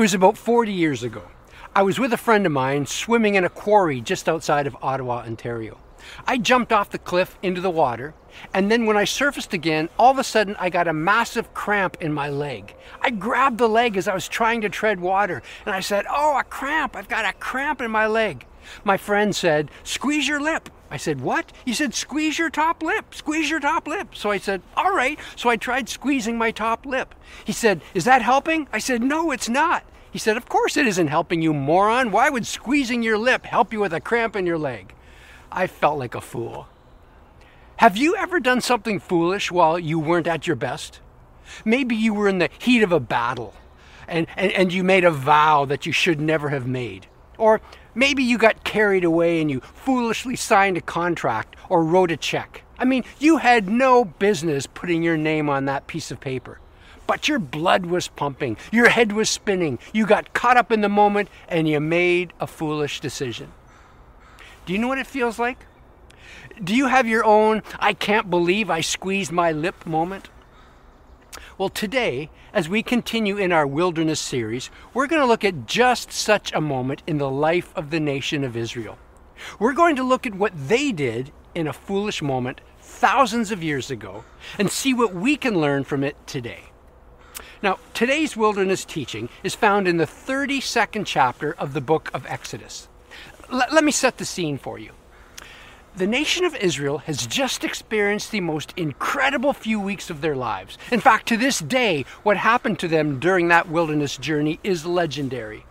It was about 40 years ago. I was with a friend of mine swimming in a quarry just outside of Ottawa, Ontario. I jumped off the cliff into the water, and then when I surfaced again, all of a sudden I got a massive cramp in my leg. I grabbed the leg as I was trying to tread water, and I said, Oh, a cramp! I've got a cramp in my leg. My friend said, Squeeze your lip. I said, What? He said, Squeeze your top lip. Squeeze your top lip. So I said, All right. So I tried squeezing my top lip. He said, Is that helping? I said, No, it's not. He said, Of course it isn't helping you, moron. Why would squeezing your lip help you with a cramp in your leg? I felt like a fool. Have you ever done something foolish while you weren't at your best? Maybe you were in the heat of a battle and, and, and you made a vow that you should never have made. Or maybe you got carried away and you foolishly signed a contract or wrote a check. I mean, you had no business putting your name on that piece of paper. But your blood was pumping, your head was spinning, you got caught up in the moment, and you made a foolish decision. Do you know what it feels like? Do you have your own, I can't believe I squeezed my lip moment? Well, today, as we continue in our wilderness series, we're going to look at just such a moment in the life of the nation of Israel. We're going to look at what they did in a foolish moment thousands of years ago and see what we can learn from it today. Now, today's wilderness teaching is found in the 32nd chapter of the book of Exodus. L- let me set the scene for you. The nation of Israel has just experienced the most incredible few weeks of their lives. In fact, to this day, what happened to them during that wilderness journey is legendary.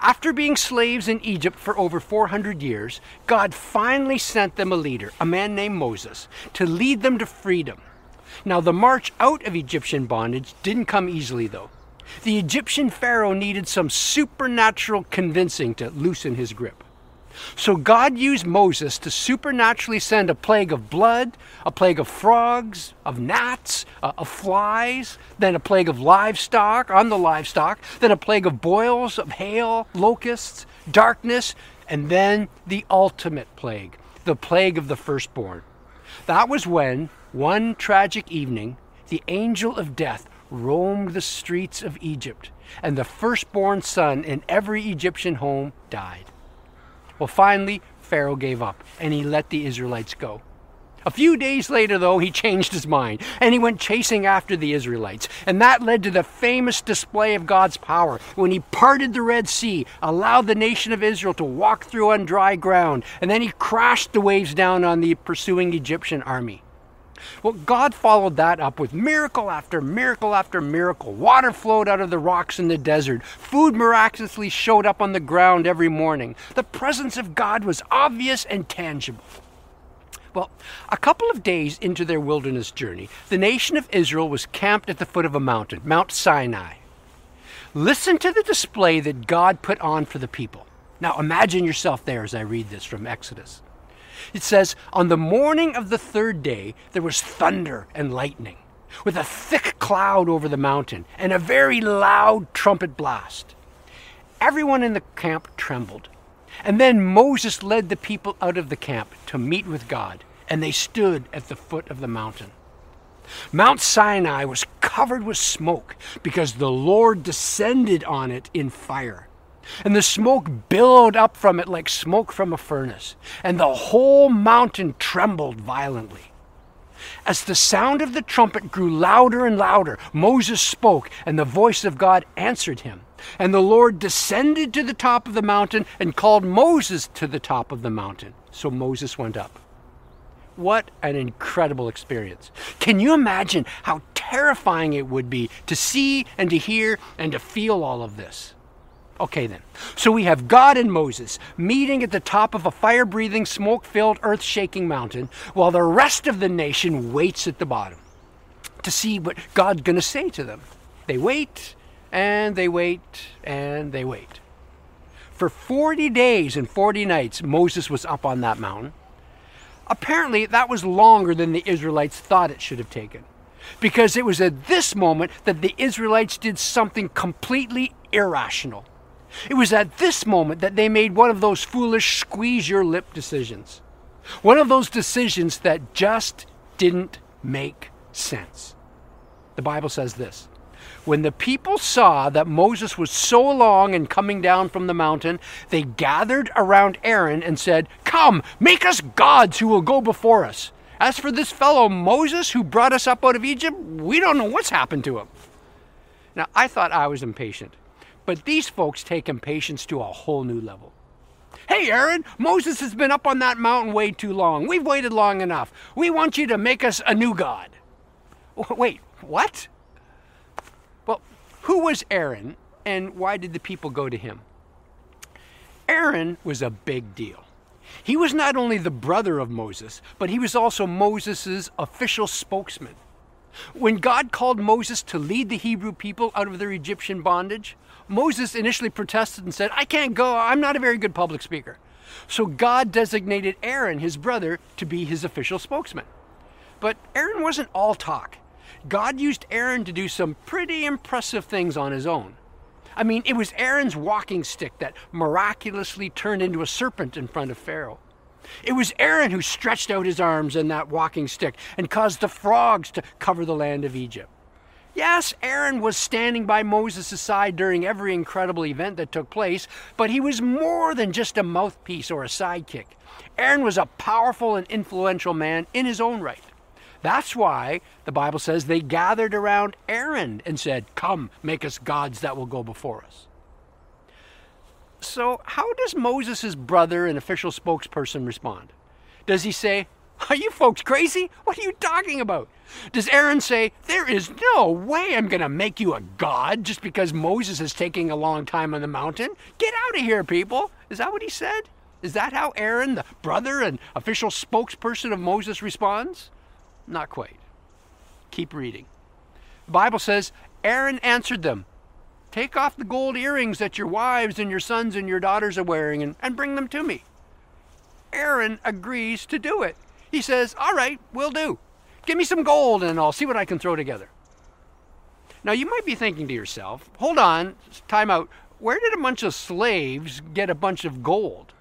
After being slaves in Egypt for over 400 years, God finally sent them a leader, a man named Moses, to lead them to freedom. Now, the march out of Egyptian bondage didn't come easily, though. The Egyptian Pharaoh needed some supernatural convincing to loosen his grip. So God used Moses to supernaturally send a plague of blood, a plague of frogs, of gnats, uh, of flies, then a plague of livestock on the livestock, then a plague of boils, of hail, locusts, darkness, and then the ultimate plague, the plague of the firstborn. That was when, one tragic evening, the angel of death roamed the streets of Egypt, and the firstborn son in every Egyptian home died. Well, finally, Pharaoh gave up and he let the Israelites go. A few days later, though, he changed his mind and he went chasing after the Israelites. And that led to the famous display of God's power when he parted the Red Sea, allowed the nation of Israel to walk through on dry ground, and then he crashed the waves down on the pursuing Egyptian army. Well, God followed that up with miracle after miracle after miracle. Water flowed out of the rocks in the desert. Food miraculously showed up on the ground every morning. The presence of God was obvious and tangible. Well, a couple of days into their wilderness journey, the nation of Israel was camped at the foot of a mountain, Mount Sinai. Listen to the display that God put on for the people. Now imagine yourself there as I read this from Exodus. It says, On the morning of the third day, there was thunder and lightning, with a thick cloud over the mountain, and a very loud trumpet blast. Everyone in the camp trembled. And then Moses led the people out of the camp to meet with God, and they stood at the foot of the mountain. Mount Sinai was covered with smoke because the Lord descended on it in fire. And the smoke billowed up from it like smoke from a furnace, and the whole mountain trembled violently. As the sound of the trumpet grew louder and louder, Moses spoke, and the voice of God answered him. And the Lord descended to the top of the mountain and called Moses to the top of the mountain. So Moses went up. What an incredible experience. Can you imagine how terrifying it would be to see and to hear and to feel all of this? Okay, then. So we have God and Moses meeting at the top of a fire breathing, smoke filled, earth shaking mountain, while the rest of the nation waits at the bottom to see what God's going to say to them. They wait, and they wait, and they wait. For 40 days and 40 nights, Moses was up on that mountain. Apparently, that was longer than the Israelites thought it should have taken. Because it was at this moment that the Israelites did something completely irrational. It was at this moment that they made one of those foolish squeeze your lip decisions. One of those decisions that just didn't make sense. The Bible says this When the people saw that Moses was so long in coming down from the mountain, they gathered around Aaron and said, Come, make us gods who will go before us. As for this fellow Moses who brought us up out of Egypt, we don't know what's happened to him. Now, I thought I was impatient, but these folks take impatience to a whole new level. Hey, Aaron, Moses has been up on that mountain way too long. We've waited long enough. We want you to make us a new God. Wait, what? Well, who was Aaron and why did the people go to him? Aaron was a big deal. He was not only the brother of Moses, but he was also Moses' official spokesman. When God called Moses to lead the Hebrew people out of their Egyptian bondage, Moses initially protested and said, I can't go, I'm not a very good public speaker. So God designated Aaron, his brother, to be his official spokesman. But Aaron wasn't all talk. God used Aaron to do some pretty impressive things on his own. I mean, it was Aaron's walking stick that miraculously turned into a serpent in front of Pharaoh. It was Aaron who stretched out his arms in that walking stick and caused the frogs to cover the land of Egypt. Yes, Aaron was standing by Moses' side during every incredible event that took place, but he was more than just a mouthpiece or a sidekick. Aaron was a powerful and influential man in his own right. That's why the Bible says they gathered around Aaron and said, Come, make us gods that will go before us. So, how does Moses' brother and official spokesperson respond? Does he say, Are you folks crazy? What are you talking about? Does Aaron say, There is no way I'm going to make you a god just because Moses is taking a long time on the mountain? Get out of here, people. Is that what he said? Is that how Aaron, the brother and official spokesperson of Moses, responds? Not quite. Keep reading. The Bible says Aaron answered them Take off the gold earrings that your wives and your sons and your daughters are wearing and, and bring them to me. Aaron agrees to do it. He says, All right, we'll do. Give me some gold and I'll see what I can throw together. Now, you might be thinking to yourself, Hold on, time out. Where did a bunch of slaves get a bunch of gold?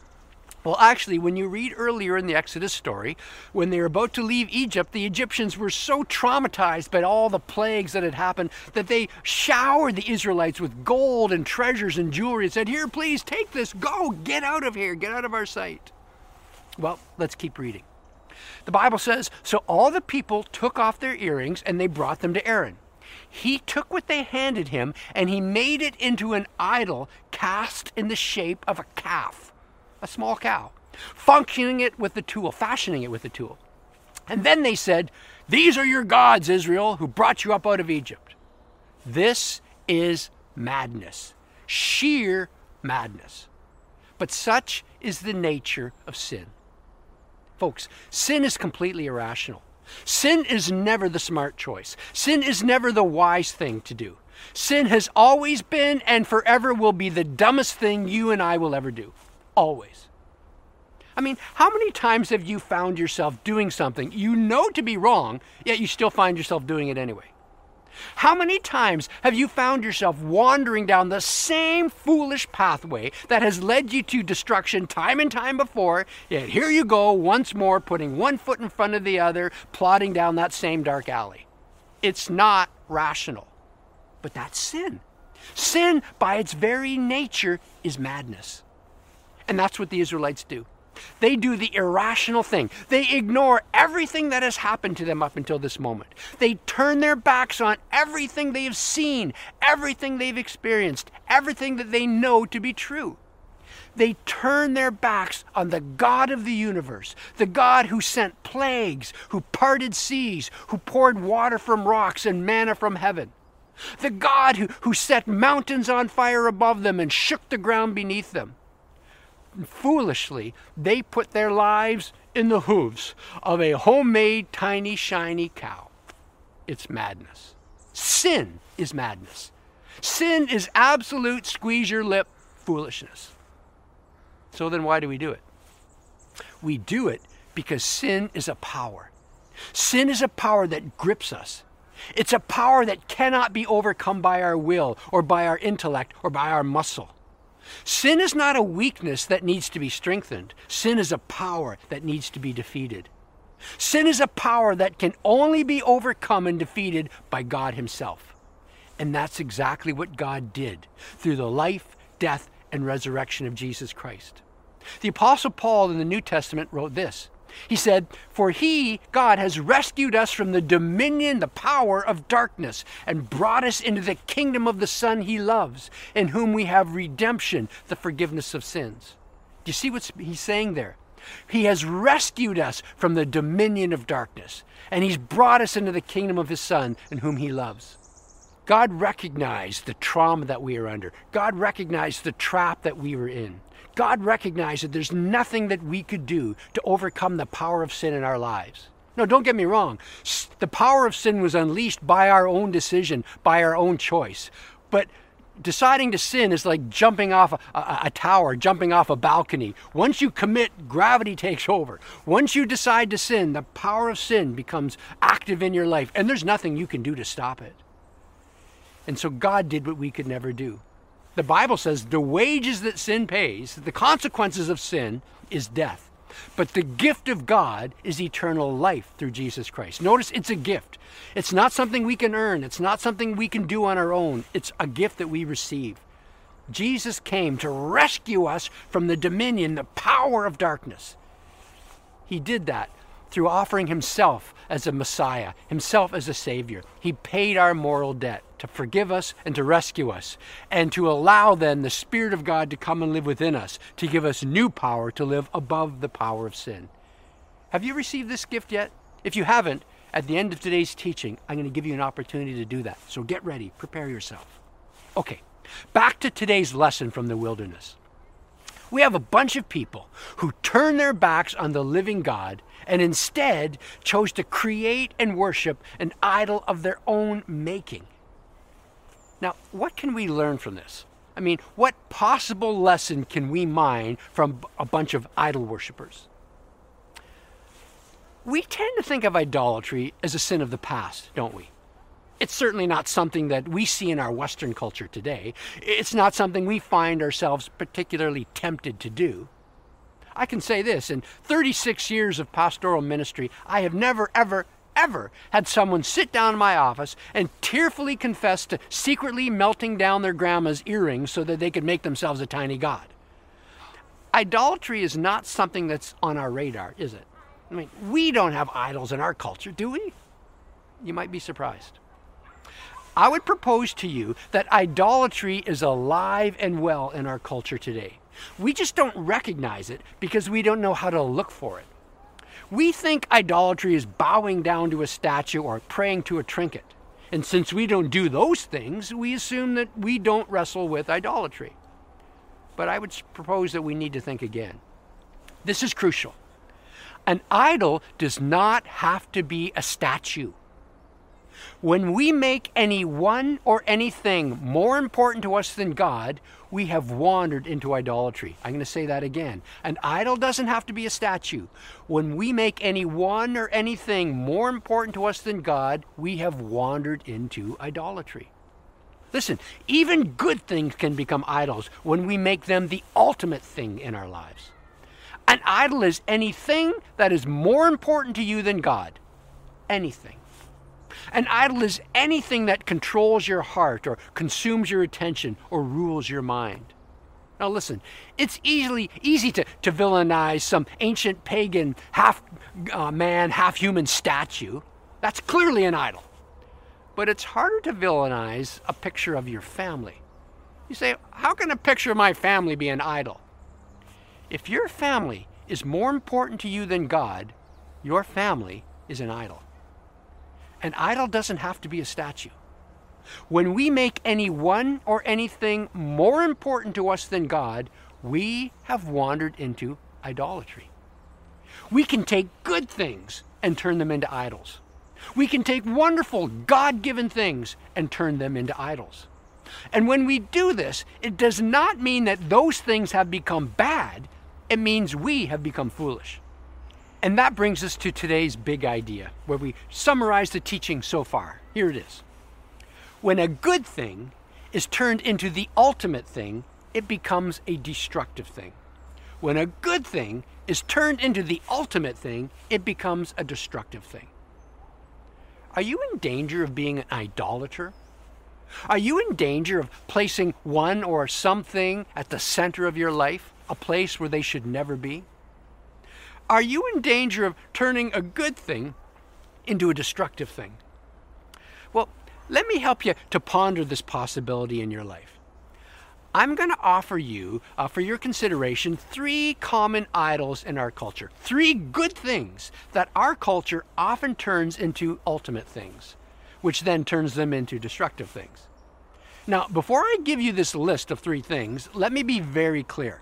Well, actually, when you read earlier in the Exodus story, when they were about to leave Egypt, the Egyptians were so traumatized by all the plagues that had happened that they showered the Israelites with gold and treasures and jewelry and said, Here, please take this, go, get out of here, get out of our sight. Well, let's keep reading. The Bible says, So all the people took off their earrings and they brought them to Aaron. He took what they handed him and he made it into an idol cast in the shape of a calf a small cow, functioning it with the tool, fashioning it with the tool. And then they said, These are your gods, Israel, who brought you up out of Egypt. This is madness, sheer madness. But such is the nature of sin. Folks, sin is completely irrational. Sin is never the smart choice. Sin is never the wise thing to do. Sin has always been and forever will be the dumbest thing you and I will ever do. Always. I mean, how many times have you found yourself doing something you know to be wrong, yet you still find yourself doing it anyway? How many times have you found yourself wandering down the same foolish pathway that has led you to destruction time and time before, yet here you go once more putting one foot in front of the other, plodding down that same dark alley? It's not rational. But that's sin. Sin, by its very nature, is madness. And that's what the Israelites do. They do the irrational thing. They ignore everything that has happened to them up until this moment. They turn their backs on everything they have seen, everything they've experienced, everything that they know to be true. They turn their backs on the God of the universe, the God who sent plagues, who parted seas, who poured water from rocks and manna from heaven. The God who, who set mountains on fire above them and shook the ground beneath them foolishly, they put their lives in the hooves of a homemade, tiny, shiny cow. It's madness. Sin is madness. Sin is absolute squeeze your lip foolishness. So then, why do we do it? We do it because sin is a power. Sin is a power that grips us. It's a power that cannot be overcome by our will or by our intellect or by our muscle. Sin is not a weakness that needs to be strengthened. Sin is a power that needs to be defeated. Sin is a power that can only be overcome and defeated by God Himself. And that's exactly what God did through the life, death, and resurrection of Jesus Christ. The Apostle Paul in the New Testament wrote this. He said, For he, God, has rescued us from the dominion, the power of darkness, and brought us into the kingdom of the Son he loves, in whom we have redemption, the forgiveness of sins. Do you see what he's saying there? He has rescued us from the dominion of darkness, and He's brought us into the kingdom of His Son, in whom He loves. God recognized the trauma that we are under. God recognized the trap that we were in. God recognized that there's nothing that we could do to overcome the power of sin in our lives. No, don't get me wrong. The power of sin was unleashed by our own decision, by our own choice. But deciding to sin is like jumping off a, a, a, tower, jumping off a balcony. Once you commit, gravity takes over. Once you decide to sin, the power of sin becomes active in your life, and there's nothing you can do to stop it. And so God did what we could never do. The Bible says the wages that sin pays, the consequences of sin, is death. But the gift of God is eternal life through Jesus Christ. Notice it's a gift. It's not something we can earn, it's not something we can do on our own. It's a gift that we receive. Jesus came to rescue us from the dominion, the power of darkness. He did that through offering himself as a Messiah, himself as a Savior. He paid our moral debt to forgive us and to rescue us, and to allow then the Spirit of God to come and live within us, to give us new power to live above the power of sin. Have you received this gift yet? If you haven't, at the end of today's teaching, I'm going to give you an opportunity to do that. So get ready, prepare yourself. Okay, back to today's lesson from the wilderness. We have a bunch of people who turn their backs on the living God and instead chose to create and worship an idol of their own making. Now, what can we learn from this? I mean, what possible lesson can we mine from a bunch of idol worshippers? We tend to think of idolatry as a sin of the past, don't we? It's certainly not something that we see in our Western culture today. It's not something we find ourselves particularly tempted to do. I can say this in 36 years of pastoral ministry, I have never, ever, ever had someone sit down in my office and tearfully confess to secretly melting down their grandma's earrings so that they could make themselves a tiny god. Idolatry is not something that's on our radar, is it? I mean, we don't have idols in our culture, do we? You might be surprised. I would propose to you that idolatry is alive and well in our culture today. We just don't recognize it because we don't know how to look for it. We think idolatry is bowing down to a statue or praying to a trinket. And since we don't do those things, we assume that we don't wrestle with idolatry. But I would propose that we need to think again. This is crucial. An idol does not have to be a statue. When we make any one or anything more important to us than God, we have wandered into idolatry. I'm going to say that again. An idol doesn't have to be a statue. When we make any one or anything more important to us than God, we have wandered into idolatry. Listen, even good things can become idols when we make them the ultimate thing in our lives. An idol is anything that is more important to you than God. Anything. An idol is anything that controls your heart or consumes your attention or rules your mind. Now listen, it's easily easy to, to villainize some ancient pagan half uh, man, half human statue. That's clearly an idol. But it's harder to villainize a picture of your family. You say, how can a picture of my family be an idol? If your family is more important to you than God, your family is an idol. An idol doesn't have to be a statue. When we make any one or anything more important to us than God, we have wandered into idolatry. We can take good things and turn them into idols. We can take wonderful, God given things and turn them into idols. And when we do this, it does not mean that those things have become bad, it means we have become foolish. And that brings us to today's big idea, where we summarize the teaching so far. Here it is. When a good thing is turned into the ultimate thing, it becomes a destructive thing. When a good thing is turned into the ultimate thing, it becomes a destructive thing. Are you in danger of being an idolater? Are you in danger of placing one or something at the center of your life, a place where they should never be? Are you in danger of turning a good thing into a destructive thing? Well, let me help you to ponder this possibility in your life. I'm going to offer you, uh, for your consideration, three common idols in our culture. Three good things that our culture often turns into ultimate things, which then turns them into destructive things. Now, before I give you this list of three things, let me be very clear.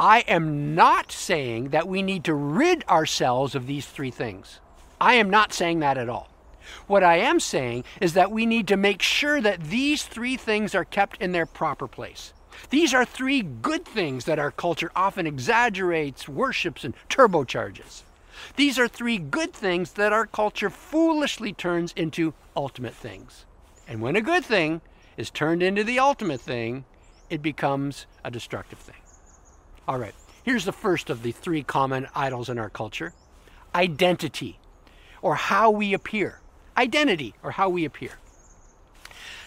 I am not saying that we need to rid ourselves of these three things. I am not saying that at all. What I am saying is that we need to make sure that these three things are kept in their proper place. These are three good things that our culture often exaggerates, worships, and turbocharges. These are three good things that our culture foolishly turns into ultimate things. And when a good thing is turned into the ultimate thing, it becomes a destructive thing. All right, here's the first of the three common idols in our culture identity, or how we appear identity or how we appear.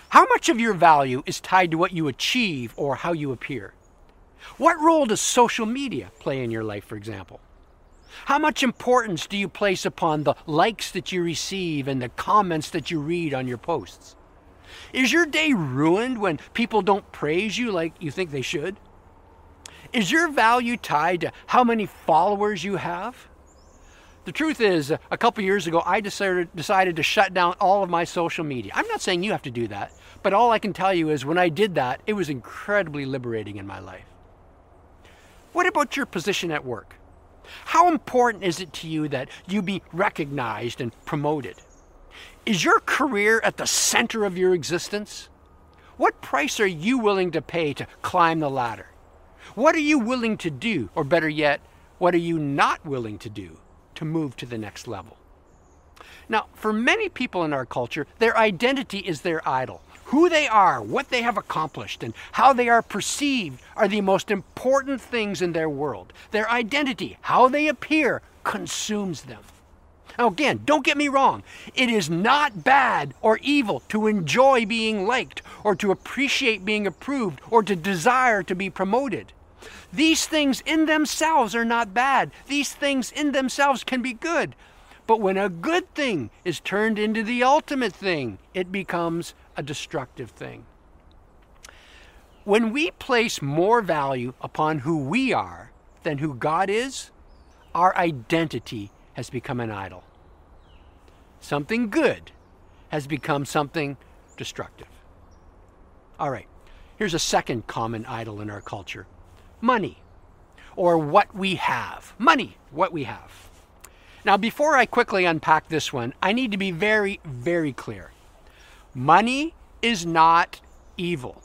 How much of your value is tied to what you achieve or how you appear? What role does social media play in your life, for example? How much importance do you place upon the likes that you receive and the comments that you read on your posts? Is your day ruined when people don't praise you like you think they should? Is your value tied to how many followers you have? The truth is, a couple years ago, I decided, decided to shut down all of my social media. I'm not saying you have to do that, but all I can tell you is when I did that, it was incredibly liberating in my life. What about your position at work? How important is it to you that you be recognized and promoted? Is your career at the center of your existence? What price are you willing to pay to climb the ladder? What are you willing to do, or better yet, what are you not willing to do to move to the next level. Now, for many people in our culture, their identity is their idol. Who they are, what they have accomplished, and how they are perceived are the most important things in their world. Their identity, how they appear, consumes them. Now, again, don't get me wrong. It is not bad or evil to enjoy being liked, or to appreciate being approved, or to desire to be promoted. These things in themselves are not bad. These things in themselves can be good. But when a good thing is turned into the ultimate thing, it becomes a destructive thing. When we place more value upon who we are than who God is, our identity has become an idol. Something good has become something destructive. All right, here's a second common idol in our culture money or what we have. Money, what we have. Now, before I quickly unpack this one, I need to be very, very clear. Money is not evil.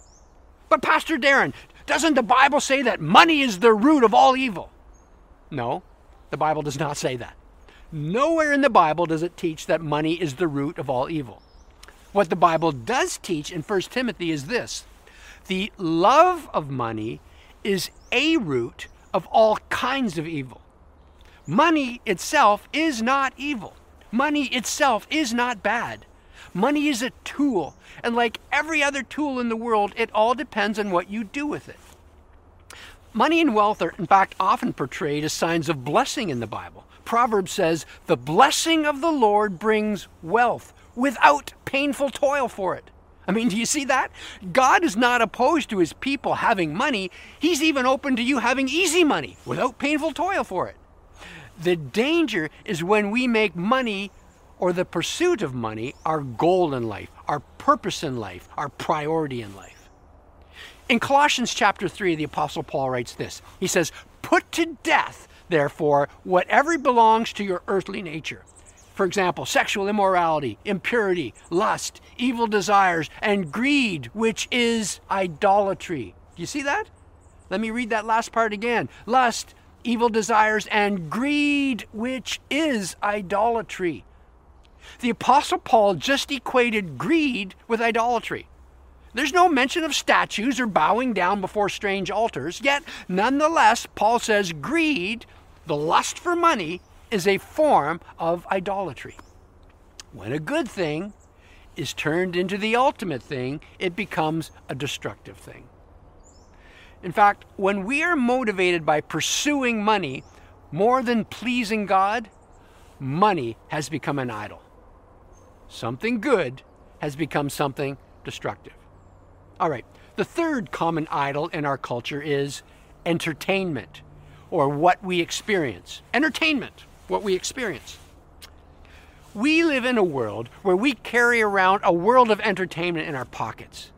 But, Pastor Darren, doesn't the Bible say that money is the root of all evil? No, the Bible does not say that. Nowhere in the Bible does it teach that money is the root of all evil. What the Bible does teach in 1 Timothy is this the love of money is a root of all kinds of evil. Money itself is not evil. Money itself is not bad. Money is a tool, and like every other tool in the world, it all depends on what you do with it. Money and wealth are, in fact, often portrayed as signs of blessing in the Bible. Proverbs says, The blessing of the Lord brings wealth without painful toil for it. I mean, do you see that? God is not opposed to his people having money. He's even open to you having easy money without painful toil for it. The danger is when we make money or the pursuit of money our goal in life, our purpose in life, our priority in life. In Colossians chapter 3, the Apostle Paul writes this He says, Put to death, therefore, whatever belongs to your earthly nature for example, sexual immorality, impurity, lust, evil desires, and greed, which is idolatry. Do you see that? Let me read that last part again. Lust, evil desires, and greed, which is idolatry. The Apostle Paul just equated greed with idolatry. There's no mention of statues or bowing down before strange altars, yet, nonetheless, Paul says greed, the lust for money, is a form of idolatry. When a good thing is turned into the ultimate thing, it becomes a destructive thing. In fact, when we are motivated by pursuing money more than pleasing God, money has become an idol. Something good has become something destructive. All right, the third common idol in our culture is entertainment or what we experience. Entertainment, what we experience. We live in a world where we carry around a world of entertainment in our pockets.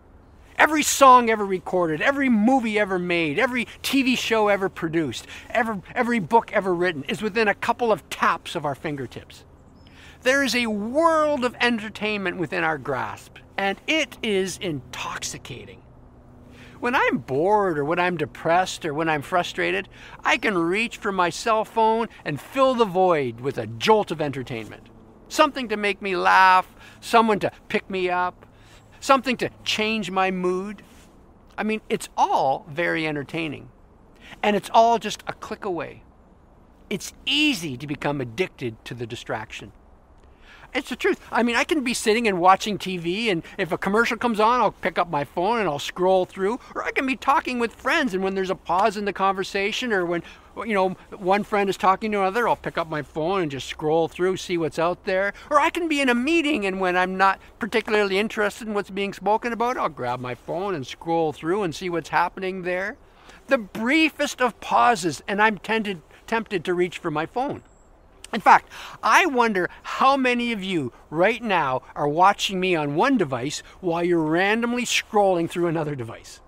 Every song ever recorded, every movie ever made, every TV show ever produced, every, every book ever written is within a couple of taps of our fingertips. There is a world of entertainment within our grasp, and it is intoxicating. When I'm bored or when I'm depressed or when I'm frustrated, I can reach for my cell phone and fill the void with a jolt of entertainment. Something to make me laugh, someone to pick me up, something to change my mood. I mean, it's all very entertaining. And it's all just a click away. It's easy to become addicted to the distraction. It's the truth. I mean, I can be sitting and watching TV, and if a commercial comes on, I'll pick up my phone and I'll scroll through. Or I can be talking with friends, and when there's a pause in the conversation, or when you know one friend is talking to another, I'll pick up my phone and just scroll through, see what's out there. Or I can be in a meeting, and when I'm not particularly interested in what's being spoken about, I'll grab my phone and scroll through and see what's happening there. The briefest of pauses, and I'm tempted tempted to reach for my phone. In fact, I wonder how many of you right now are watching me on one device while you're randomly scrolling through another device.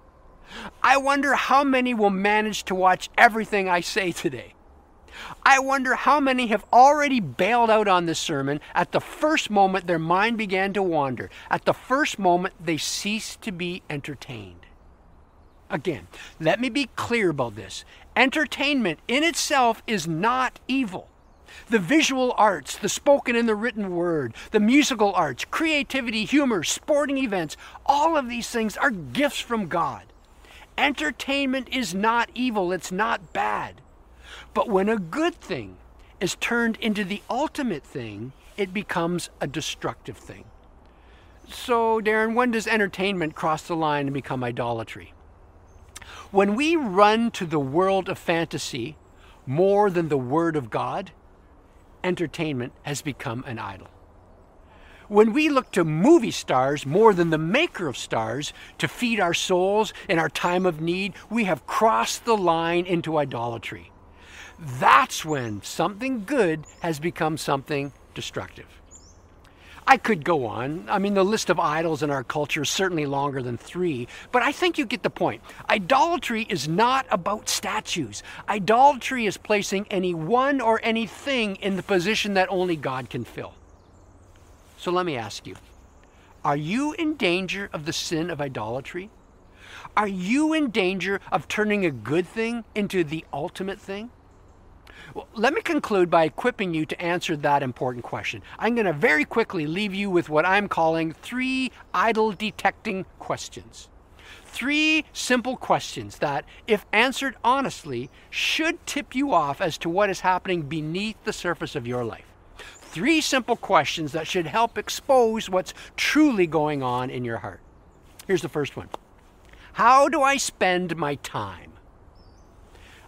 I wonder how many will manage to watch everything I say today. I wonder how many have already bailed out on this sermon at the first moment their mind began to wander, at the first moment they ceased to be entertained. Again, let me be clear about this. Entertainment in itself is not evil. The visual arts, the spoken and the written word, the musical arts, creativity, humor, sporting events, all of these things are gifts from God. Entertainment is not evil, it's not bad. But when a good thing is turned into the ultimate thing, it becomes a destructive thing. So, Darren, when does entertainment cross the line and become idolatry? When we run to the world of fantasy more than the Word of God, entertainment has become an idol. When we look to movie stars more than the maker of stars to feed our souls in our time of need, we have crossed the line into idolatry. That's when something good has become something destructive. I could go on. I mean, the list of idols in our culture is certainly longer than three, but I think you get the point. Idolatry is not about statues. Idolatry is placing any one or anything in the position that only God can fill. So let me ask you Are you in danger of the sin of idolatry? Are you in danger of turning a good thing into the ultimate thing? Well, let me conclude by equipping you to answer that important question. I'm going to very quickly leave you with what I'm calling three idol detecting questions. Three simple questions that, if answered honestly, should tip you off as to what is happening beneath the surface of your life. Three simple questions that should help expose what's truly going on in your heart. Here's the first one How do I spend my time?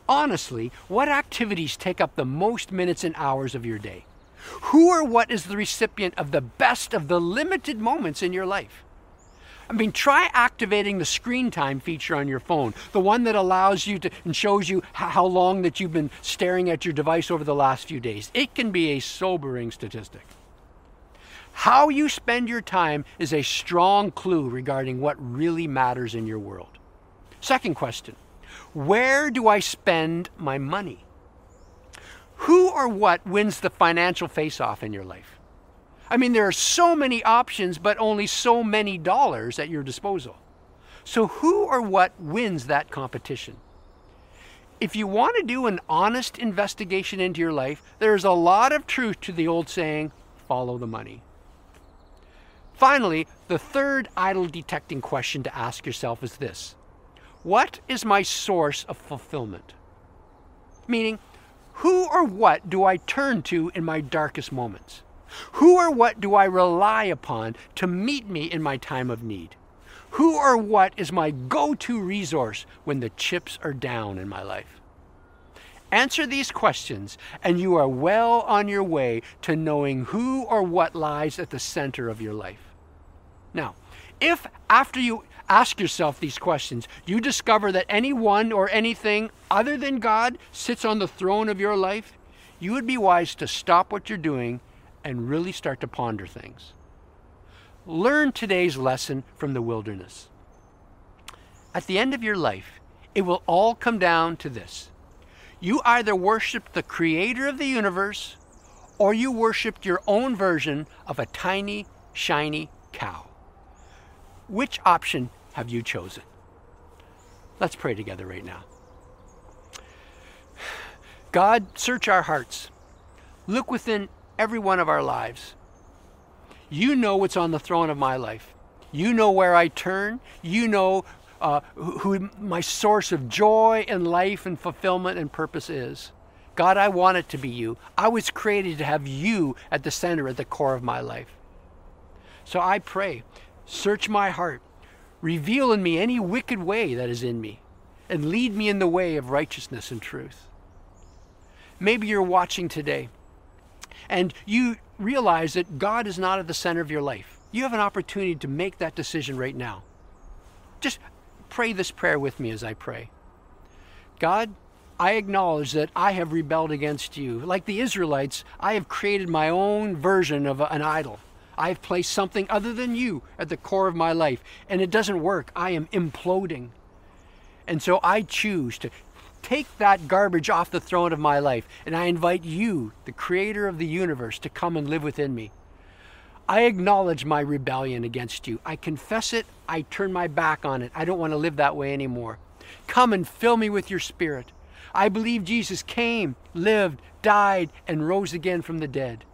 Honestly, what activities take up the most minutes and hours of your day? Who or what is the recipient of the best of the limited moments in your life? I mean, try activating the screen time feature on your phone, the one that allows you to and shows you how long that you've been staring at your device over the last few days. It can be a sobering statistic. How you spend your time is a strong clue regarding what really matters in your world. Second question where do I spend my money? Who or what wins the financial face off in your life? I mean, there are so many options, but only so many dollars at your disposal. So, who or what wins that competition? If you want to do an honest investigation into your life, there's a lot of truth to the old saying follow the money. Finally, the third idol detecting question to ask yourself is this what is my source of fulfillment? Meaning, who or what do I turn to in my darkest moments? Who or what do I rely upon to meet me in my time of need? Who or what is my go to resource when the chips are down in my life? Answer these questions, and you are well on your way to knowing who or what lies at the center of your life. Now, if after you ask yourself these questions, you discover that anyone or anything other than God sits on the throne of your life, you would be wise to stop what you're doing and really start to ponder things. Learn today's lesson from the wilderness. At the end of your life, it will all come down to this. You either worshiped the creator of the universe or you worshiped your own version of a tiny, shiny cow. Which option have you chosen? Let's pray together right now. God, search our hearts. Look within every one of our lives. You know what's on the throne of my life. You know where I turn. You know uh, who my source of joy and life and fulfillment and purpose is. God, I want it to be you. I was created to have you at the center, at the core of my life. So I pray, search my heart, reveal in me any wicked way that is in me, and lead me in the way of righteousness and truth. Maybe you're watching today and you realize that God is not at the center of your life. You have an opportunity to make that decision right now. Just pray this prayer with me as I pray. God, I acknowledge that I have rebelled against you. Like the Israelites, I have created my own version of an idol. I have placed something other than you at the core of my life, and it doesn't work. I am imploding. And so I choose to take that garbage off the throne of my life, and I invite you, the creator of the universe, to come and live within me. I acknowledge my rebellion against you. I confess it. I turn my back on it. I don't want to live that way anymore. Come and fill me with your spirit. I believe Jesus came, lived, died, and rose again from the dead.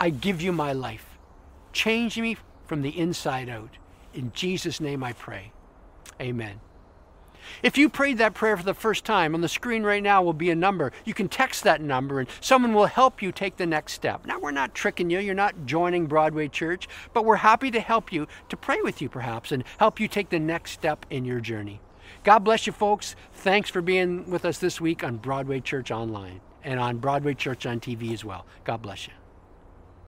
I give you my life. Change me from the inside out. In Jesus' name I pray. Amen. If you prayed that prayer for the first time, on the screen right now will be a number. You can text that number and someone will help you take the next step. Now, we're not tricking you, you're not joining Broadway Church, but we're happy to help you, to pray with you perhaps, and help you take the next step in your journey. God bless you, folks. Thanks for being with us this week on Broadway Church Online and on Broadway Church on TV as well. God bless you.